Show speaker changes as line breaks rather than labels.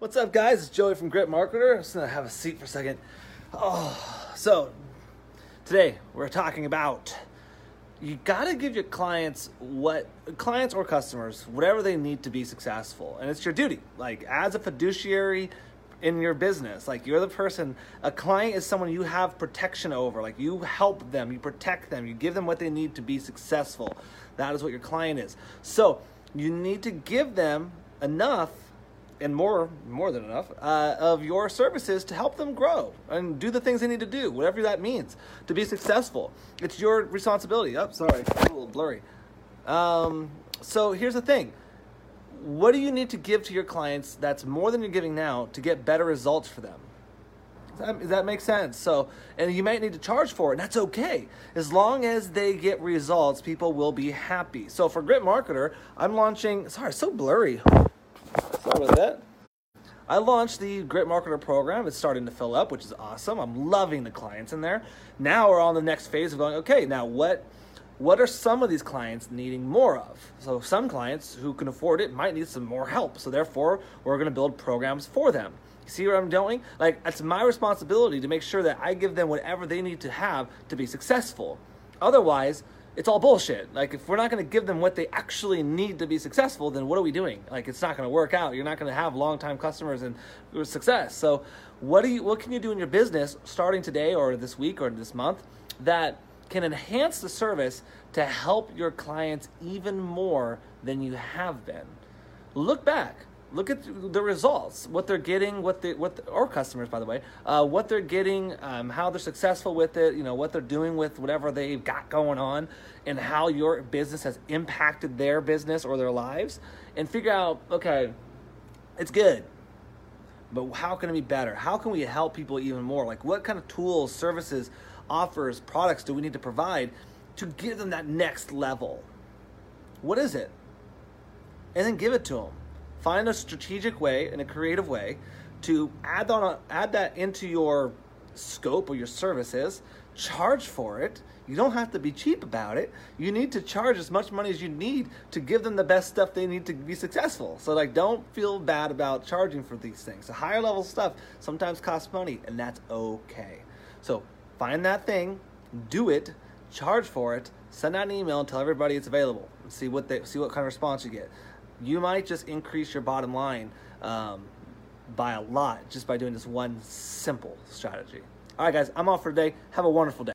What's up, guys? It's Joey from Grit Marketer. I'm just gonna have a seat for a second. Oh, so today we're talking about you gotta give your clients what clients or customers whatever they need to be successful, and it's your duty. Like as a fiduciary in your business, like you're the person. A client is someone you have protection over. Like you help them, you protect them, you give them what they need to be successful. That is what your client is. So you need to give them enough and more more than enough uh, of your services to help them grow and do the things they need to do whatever that means to be successful. It's your responsibility. Oh sorry a little blurry. Um, so here's the thing. What do you need to give to your clients that's more than you're giving now to get better results for them? Does that, does that make sense? So and you might need to charge for it and that's okay. As long as they get results people will be happy. So for grit marketer i'm launching sorry so blurry About that. I launched the Grit Marketer program. It's starting to fill up, which is awesome. I'm loving the clients in there. Now we're on the next phase of going, okay, now what what are some of these clients needing more of? So some clients who can afford it might need some more help. So therefore, we're going to build programs for them. See what I'm doing? Like it's my responsibility to make sure that I give them whatever they need to have to be successful. Otherwise, it's all bullshit. Like if we're not going to give them what they actually need to be successful, then what are we doing? Like it's not going to work out. You're not going to have long-time customers and success. So what do you what can you do in your business starting today or this week or this month that can enhance the service to help your clients even more than you have been? Look back look at the results, what they're getting, what they what the, or customers by the way, uh, what they're getting, um, how they're successful with it, you know what they're doing with whatever they've got going on, and how your business has impacted their business or their lives, and figure out okay, it's good. But how can it be better? How can we help people even more? Like, what kind of tools, services, offers, products do we need to provide to give them that next level? What is it? And then give it to them find a strategic way and a creative way to add on add that into your scope or your services charge for it. You don't have to be cheap about it. You need to charge as much money as you need to give them the best stuff they need to be successful. So like don't feel bad about charging for these things. The higher level stuff sometimes costs money and that's okay. So find that thing do it charge for it send out an email and tell everybody it's available. And see what they see what kind of response you get you might just increase your bottom line um, by a lot just by doing this one simple strategy. All right, guys, I'm off for today. Have a wonderful day.